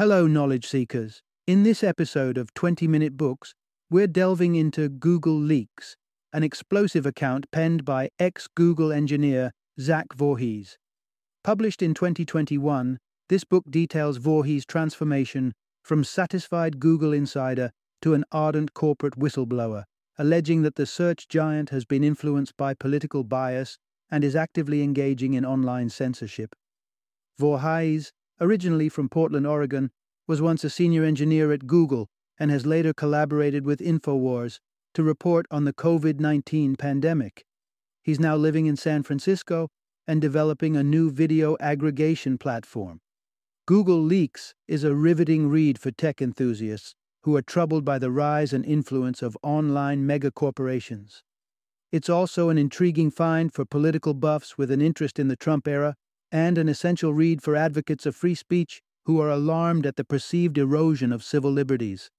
Hello, knowledge seekers. In this episode of 20 Minute Books, we're delving into Google Leaks, an explosive account penned by ex Google engineer Zach Vorhies. Published in 2021, this book details Vorhies' transformation from satisfied Google insider to an ardent corporate whistleblower, alleging that the search giant has been influenced by political bias and is actively engaging in online censorship. Vorhies originally from Portland, Oregon, was once a senior engineer at Google and has later collaborated with InfoWars to report on the COVID 19 pandemic. He's now living in San Francisco and developing a new video aggregation platform. Google Leaks is a riveting read for tech enthusiasts who are troubled by the rise and influence of online megacorporations. It's also an intriguing find for political buffs with an interest in the Trump era and an essential read for advocates of free speech who are alarmed at the perceived erosion of civil liberties.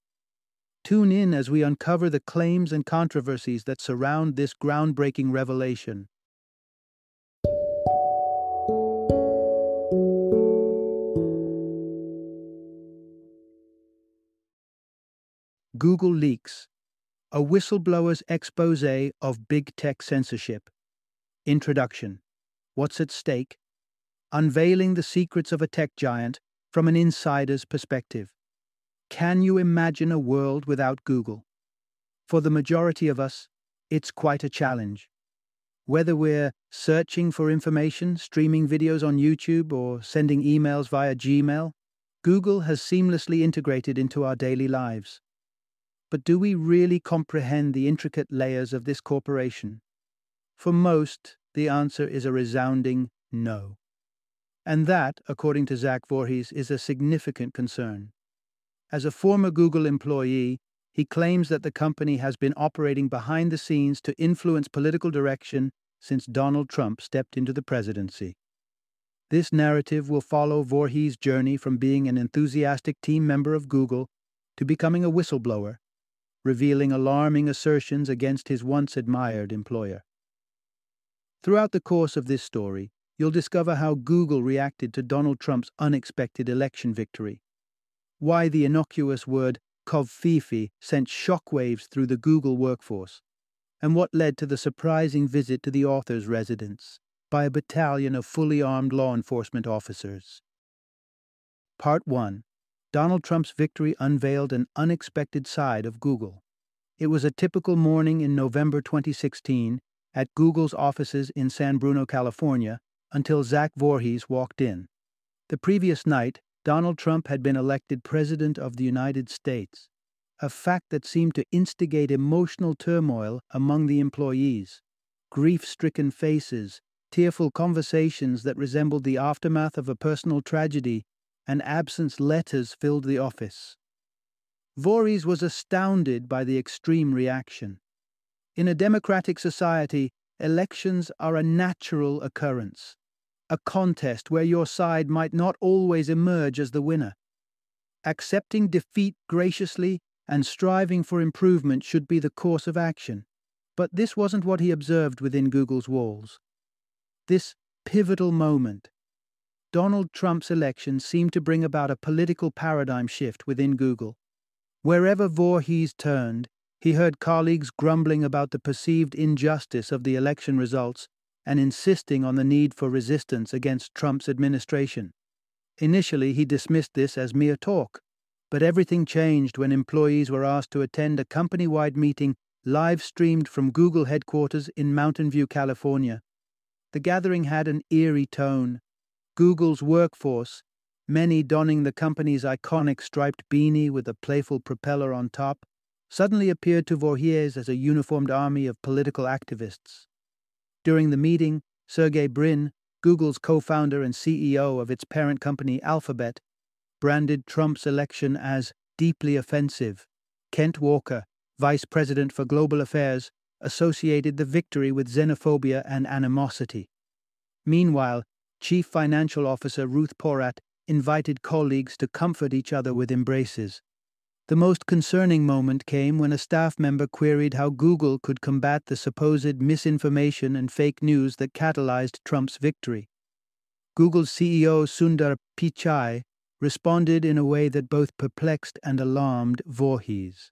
Tune in as we uncover the claims and controversies that surround this groundbreaking revelation. Google Leaks A Whistleblower's Expose of Big Tech Censorship. Introduction What's at stake? Unveiling the secrets of a tech giant from an insider's perspective. Can you imagine a world without Google? For the majority of us, it's quite a challenge. Whether we're searching for information, streaming videos on YouTube, or sending emails via Gmail, Google has seamlessly integrated into our daily lives. But do we really comprehend the intricate layers of this corporation? For most, the answer is a resounding no. And that, according to Zach Vorhies, is a significant concern. As a former Google employee, he claims that the company has been operating behind the scenes to influence political direction since Donald Trump stepped into the presidency. This narrative will follow Vorhies' journey from being an enthusiastic team member of Google to becoming a whistleblower, revealing alarming assertions against his once admired employer. Throughout the course of this story, you'll discover how Google reacted to Donald Trump's unexpected election victory, why the innocuous word covfefe sent shockwaves through the Google workforce, and what led to the surprising visit to the author's residence by a battalion of fully armed law enforcement officers. Part 1 Donald Trump's victory unveiled an unexpected side of Google. It was a typical morning in November 2016 at Google's offices in San Bruno, California, until Zach Vorhies walked in. The previous night, Donald Trump had been elected President of the United States, a fact that seemed to instigate emotional turmoil among the employees. Grief stricken faces, tearful conversations that resembled the aftermath of a personal tragedy, and absence letters filled the office. Vorhies was astounded by the extreme reaction. In a democratic society, elections are a natural occurrence a contest where your side might not always emerge as the winner. Accepting defeat graciously and striving for improvement should be the course of action, but this wasn't what he observed within Google's walls. This pivotal moment, Donald Trump's election seemed to bring about a political paradigm shift within Google. Wherever Vorhies turned, he heard colleagues grumbling about the perceived injustice of the election results and insisting on the need for resistance against Trump's administration. Initially, he dismissed this as mere talk, but everything changed when employees were asked to attend a company wide meeting live streamed from Google headquarters in Mountain View, California. The gathering had an eerie tone. Google's workforce, many donning the company's iconic striped beanie with a playful propeller on top, suddenly appeared to Vorhies as a uniformed army of political activists. During the meeting, Sergey Brin, Google's co founder and CEO of its parent company Alphabet, branded Trump's election as deeply offensive. Kent Walker, vice president for global affairs, associated the victory with xenophobia and animosity. Meanwhile, Chief Financial Officer Ruth Porat invited colleagues to comfort each other with embraces. The most concerning moment came when a staff member queried how Google could combat the supposed misinformation and fake news that catalyzed Trump's victory. Google's CEO Sundar Pichai responded in a way that both perplexed and alarmed Vorhies.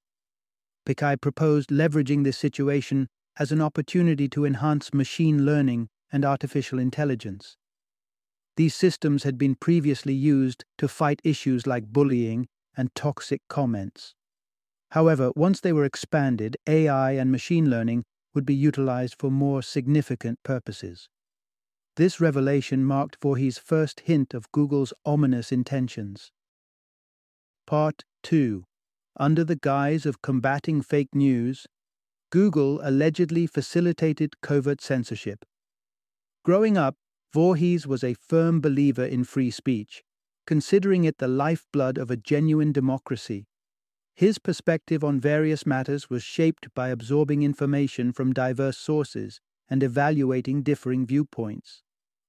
Pichai proposed leveraging this situation as an opportunity to enhance machine learning and artificial intelligence. These systems had been previously used to fight issues like bullying and toxic comments. However, once they were expanded, AI and machine learning would be utilized for more significant purposes. This revelation marked Vorhies' first hint of Google's ominous intentions. Part 2 Under the guise of combating fake news, Google allegedly facilitated covert censorship. Growing up, Vorhies was a firm believer in free speech, considering it the lifeblood of a genuine democracy. His perspective on various matters was shaped by absorbing information from diverse sources and evaluating differing viewpoints.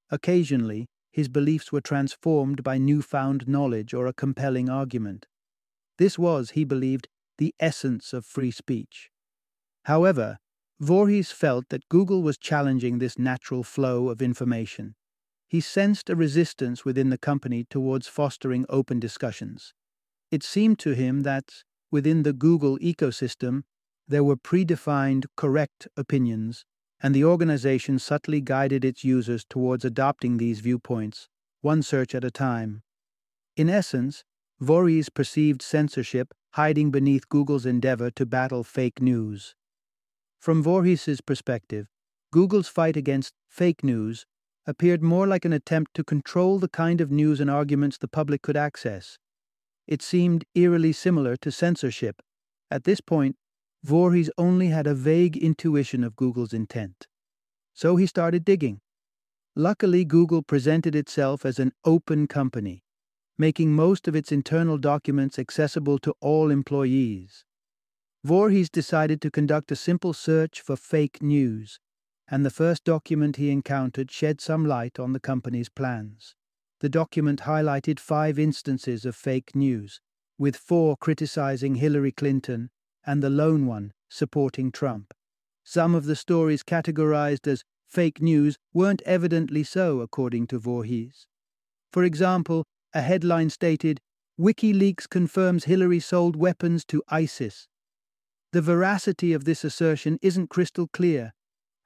Occasionally, his beliefs were transformed by newfound knowledge or a compelling argument. This was, he believed, the essence of free speech. However, Vorhies felt that Google was challenging this natural flow of information. He sensed a resistance within the company towards fostering open discussions. It seemed to him that, within the Google ecosystem, there were predefined, correct opinions, and the organization subtly guided its users towards adopting these viewpoints, one search at a time. In essence, Vorhies perceived censorship hiding beneath Google's endeavor to battle fake news. From Vorhies's perspective, Google's fight against fake news appeared more like an attempt to control the kind of news and arguments the public could access. It seemed eerily similar to censorship. At this point, Vorhies only had a vague intuition of Google's intent. So he started digging. Luckily, Google presented itself as an open company, making most of its internal documents accessible to all employees. Vorhies decided to conduct a simple search for fake news, and the first document he encountered shed some light on the company's plans. The document highlighted five instances of fake news, with four criticizing Hillary Clinton and the lone one supporting Trump. Some of the stories categorized as fake news weren't evidently so, according to Vorhies. For example, a headline stated, WikiLeaks confirms Hillary sold weapons to ISIS, the veracity of this assertion isn't crystal clear.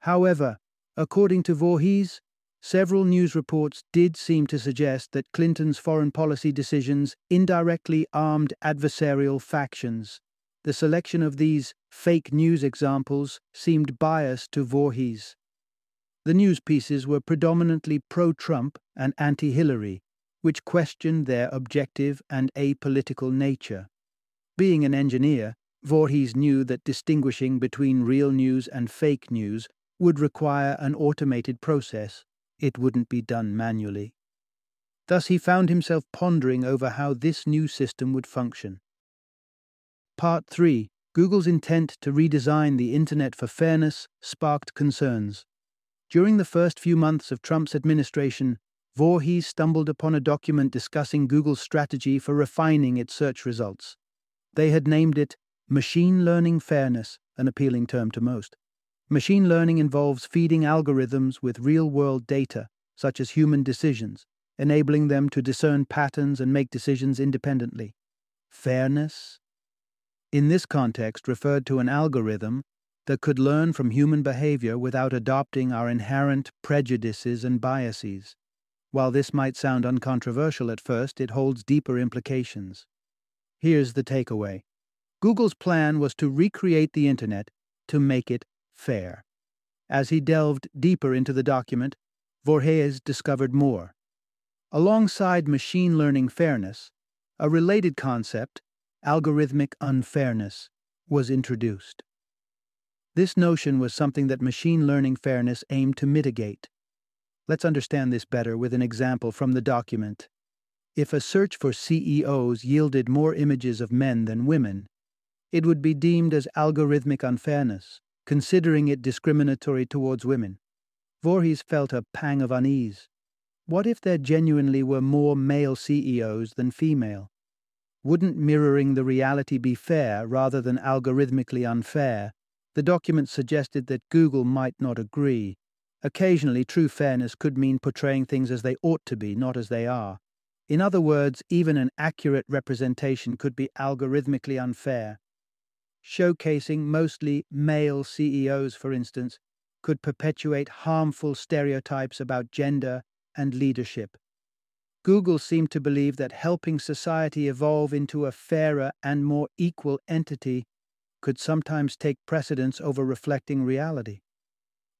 However, according to Vorhies, several news reports did seem to suggest that Clinton's foreign policy decisions indirectly armed adversarial factions. The selection of these fake news examples seemed biased to Vorhies. The news pieces were predominantly pro Trump and anti Hillary, which questioned their objective and apolitical nature. Being an engineer, Vorhies knew that distinguishing between real news and fake news would require an automated process. It wouldn't be done manually. Thus, he found himself pondering over how this new system would function. Part 3 Google's intent to redesign the Internet for fairness sparked concerns. During the first few months of Trump's administration, Vorhies stumbled upon a document discussing Google's strategy for refining its search results. They had named it Machine learning fairness, an appealing term to most. Machine learning involves feeding algorithms with real world data, such as human decisions, enabling them to discern patterns and make decisions independently. Fairness? In this context, referred to an algorithm that could learn from human behavior without adopting our inherent prejudices and biases. While this might sound uncontroversial at first, it holds deeper implications. Here's the takeaway Google's plan was to recreate the Internet to make it fair. As he delved deeper into the document, Vorhies discovered more. Alongside machine learning fairness, a related concept, algorithmic unfairness, was introduced. This notion was something that machine learning fairness aimed to mitigate. Let's understand this better with an example from the document. If a search for CEOs yielded more images of men than women, it would be deemed as algorithmic unfairness, considering it discriminatory towards women. Vorhies felt a pang of unease. What if there genuinely were more male CEOs than female? Wouldn't mirroring the reality be fair rather than algorithmically unfair? The document suggested that Google might not agree. Occasionally, true fairness could mean portraying things as they ought to be, not as they are. In other words, even an accurate representation could be algorithmically unfair. Showcasing mostly male CEOs, for instance, could perpetuate harmful stereotypes about gender and leadership. Google seemed to believe that helping society evolve into a fairer and more equal entity could sometimes take precedence over reflecting reality.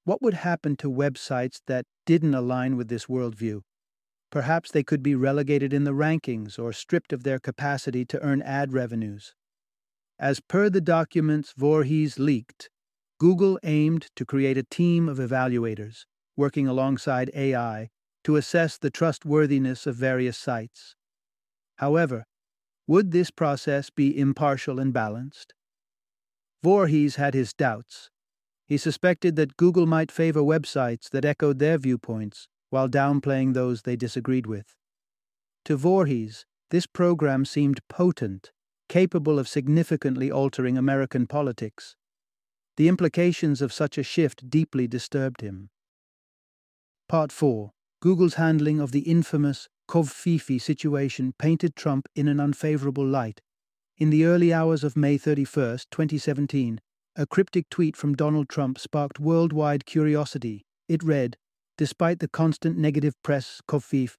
What would happen to websites that didn't align with this worldview? Perhaps they could be relegated in the rankings or stripped of their capacity to earn ad revenues. As per the documents Vorhies leaked, Google aimed to create a team of evaluators, working alongside AI, to assess the trustworthiness of various sites. However, would this process be impartial and balanced? Vorhies had his doubts. He suspected that Google might favor websites that echoed their viewpoints while downplaying those they disagreed with. To Vorhies, this program seemed potent, capable of significantly altering American politics. The implications of such a shift deeply disturbed him. Part 4 Google's handling of the infamous Covfefe situation painted Trump in an unfavorable light. In the early hours of May 31, 2017, a cryptic tweet from Donald Trump sparked worldwide curiosity. It read, Despite the constant negative press, Covfefe,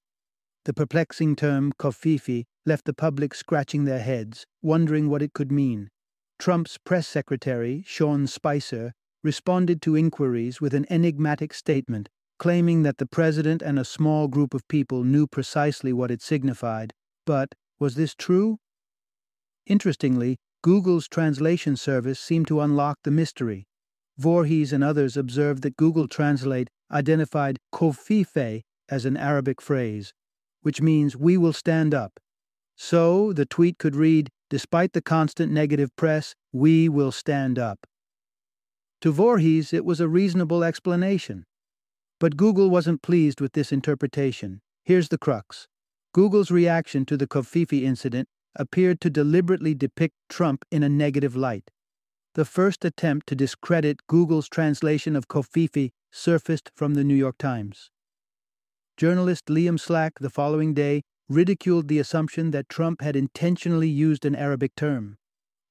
the perplexing term Covfefe left the public scratching their heads, wondering what it could mean. Trump's press secretary, Sean Spicer, responded to inquiries with an enigmatic statement, claiming that the president and a small group of people knew precisely what it signified. But was this true? Interestingly, Google's translation service seemed to unlock the mystery. Vorhies and others observed that Google Translate identified Covfefe as an Arabic phrase, which means we will stand up. So the tweet could read, Despite the constant negative press, we will stand up. To Vorhies, it was a reasonable explanation. But Google wasn't pleased with this interpretation. Here's the crux Google's reaction to the Covfefe incident appeared to deliberately depict Trump in a negative light. The first attempt to discredit Google's translation of Covfefe surfaced from the New York Times. Journalist Liam Stack the following day ridiculed the assumption that Trump had intentionally used an Arabic term.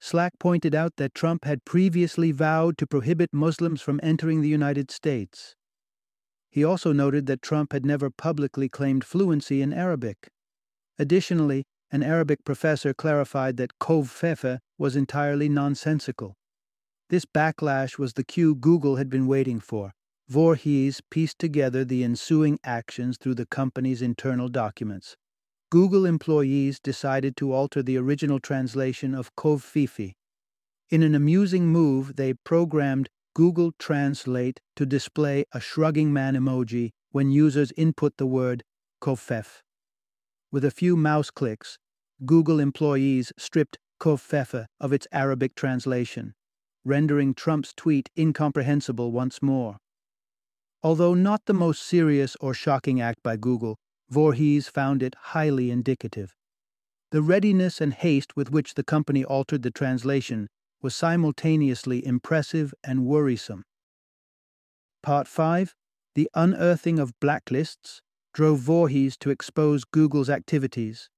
Stack pointed out that Trump had previously vowed to prohibit Muslims from entering the United States. He also noted that Trump had never publicly claimed fluency in Arabic. Additionally, an Arabic professor clarified that Covfefe was entirely nonsensical. This backlash was the cue Google had been waiting for. Vorhies pieced together the ensuing actions through the company's internal documents. Google employees decided to alter the original translation of Covfefe. In an amusing move, they programmed Google Translate to display a shrugging man emoji when users input the word Covfefe. With a few mouse clicks, Google employees stripped Covfefe of its Arabic translation, rendering Trump's tweet incomprehensible once more. Although not the most serious or shocking act by Google, Vorhies found it highly indicative. The readiness and haste with which the company altered the translation was simultaneously impressive and worrisome. Part 5 The unearthing of blacklists drove Vorhies to expose Google's activities.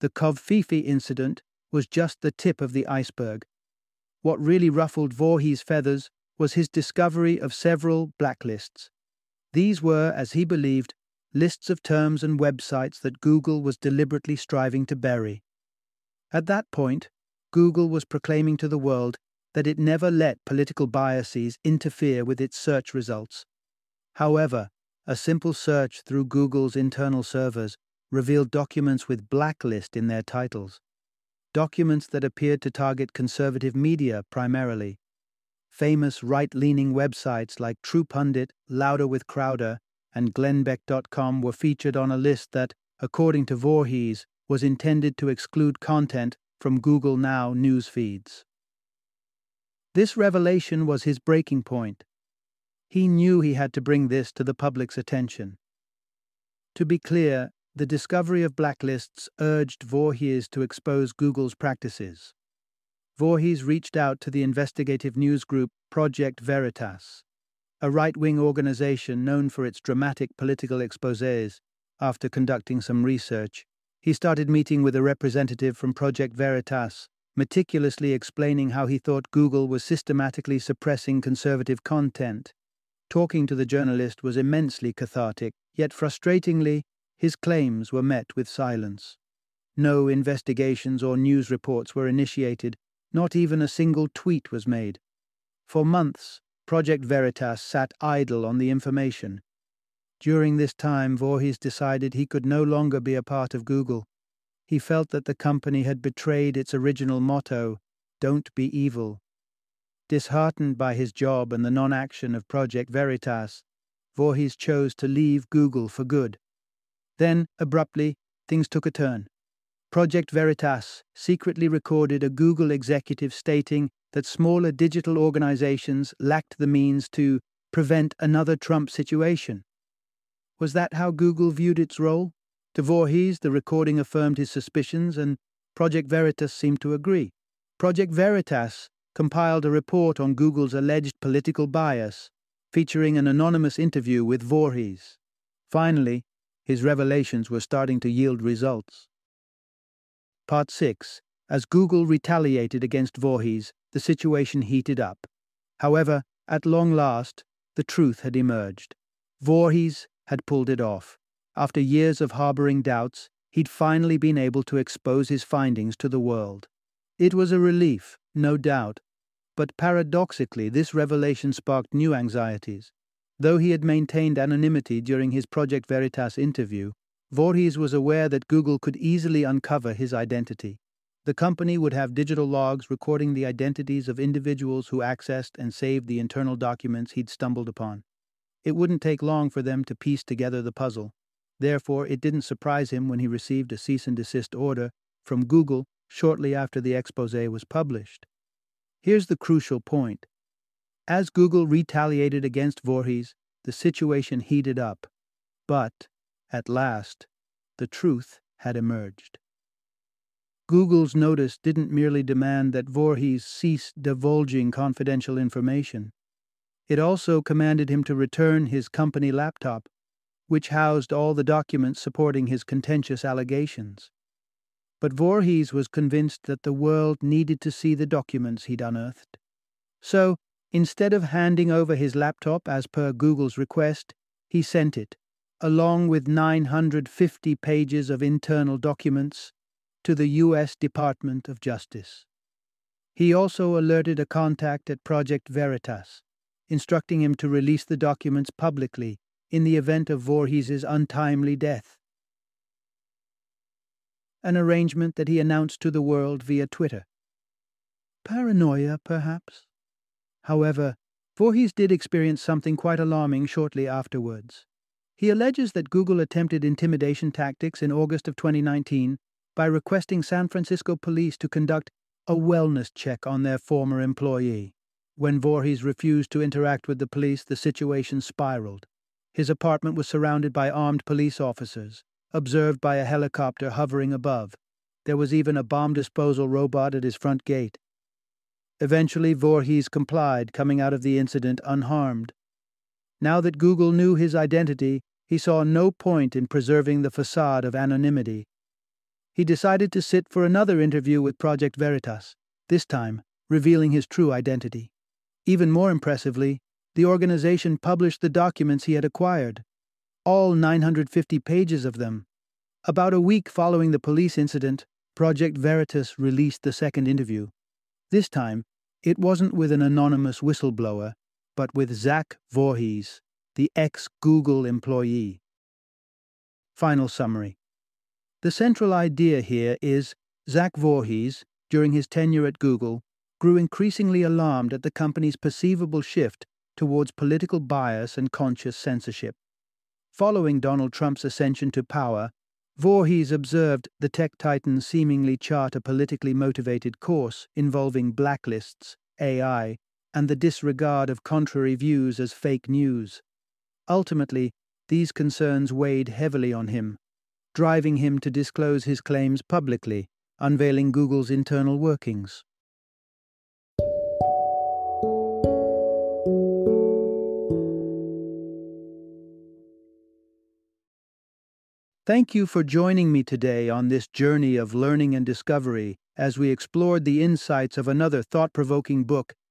The Covfefe incident was just the tip of the iceberg. What really ruffled Vorhies' feathers was his discovery of several blacklists. These were, as he believed, lists of terms and websites that Google was deliberately striving to bury. At that point, Google was proclaiming to the world that it never let political biases interfere with its search results. However, a simple search through Google's internal servers revealed documents with blacklist in their titles. Documents that appeared to target conservative media primarily. Famous right leaning websites like TruePundit, Louder with Crowder, and GlennBeck.com were featured on a list that, according to Vorhies, was intended to exclude content from Google Now news feeds. This revelation was his breaking point. He knew he had to bring this to the public's attention. To be clear, the discovery of blacklists urged Vorhies to expose Google's practices. Vorhies reached out to the investigative news group Project Veritas, a right wing organization known for its dramatic political exposés. After conducting some research, he started meeting with a representative from Project Veritas, meticulously explaining how he thought Google was systematically suppressing conservative content. Talking to the journalist was immensely cathartic, yet frustratingly, his claims were met with silence. No investigations or news reports were initiated, not even a single tweet was made. For months, Project Veritas sat idle on the information. During this time, Vorhies decided he could no longer be a part of Google. He felt that the company had betrayed its original motto, Don't be evil. Disheartened by his job and the non action of Project Veritas, Vorhies chose to leave Google for good. Then, abruptly, things took a turn. Project Veritas secretly recorded a Google executive stating that smaller digital organizations lacked the means to prevent another Trump situation. Was that how Google viewed its role? To Vorhies, the recording affirmed his suspicions, and Project Veritas seemed to agree. Project Veritas compiled a report on Google's alleged political bias, featuring an anonymous interview with Vorhies. Finally, his revelations were starting to yield results. Part 6 As Google retaliated against Vorhies, the situation heated up. However, at long last, the truth had emerged. Vorhies had pulled it off. After years of harboring doubts, he'd finally been able to expose his findings to the world. It was a relief, no doubt, but paradoxically, this revelation sparked new anxieties. Though he had maintained anonymity during his Project Veritas interview, Vorhies was aware that Google could easily uncover his identity. The company would have digital logs recording the identities of individuals who accessed and saved the internal documents he'd stumbled upon. It wouldn't take long for them to piece together the puzzle. Therefore, it didn't surprise him when he received a cease and desist order from Google shortly after the expose was published. Here's the crucial point. As Google retaliated against Vorhies, the situation heated up. But, at last, the truth had emerged. Google's notice didn't merely demand that Vorhies cease divulging confidential information. It also commanded him to return his company laptop which housed all the documents supporting his contentious allegations. But Vorhies was convinced that the world needed to see the documents he'd unearthed. So, instead of handing over his laptop as per Google's request, he sent it, along with 950 pages of internal documents, to the U.S. Department of Justice. He also alerted a contact at Project Veritas, instructing him to release the documents publicly in the event of Vorhies's untimely death. An arrangement that he announced to the world via Twitter. Paranoia, perhaps? However, Vorhies did experience something quite alarming shortly afterwards. He alleges that Google attempted intimidation tactics in August of 2019 by requesting San Francisco police to conduct a wellness check on their former employee. When Vorhies refused to interact with the police, the situation spiraled. His apartment was surrounded by armed police officers, observed by a helicopter hovering above. There was even a bomb disposal robot at his front gate. Eventually, Vorhies complied, coming out of the incident unharmed. Now that Google knew his identity, he saw no point in preserving the facade of anonymity. He decided to sit for another interview with Project Veritas, this time revealing his true identity. Even more impressively, the organization published the documents he had acquired, all 950 pages of them. About a week following the police incident, Project Veritas released the second interview. This time, it wasn't with an anonymous whistleblower, but with Zach Vorhies, the ex Google employee. Final summary The central idea here is Zach Vorhies, during his tenure at Google, grew increasingly alarmed at the company's perceivable shift towards political bias and conscious censorship. Following Donald Trump's ascension to power, Vorhies observed the tech titans seemingly chart a politically motivated course involving blacklists, AI, and the disregard of contrary views as fake news. Ultimately, these concerns weighed heavily on him, driving him to disclose his claims publicly, unveiling Google's internal workings. Thank you for joining me today on this journey of learning and discovery as we explored the insights of another thought provoking book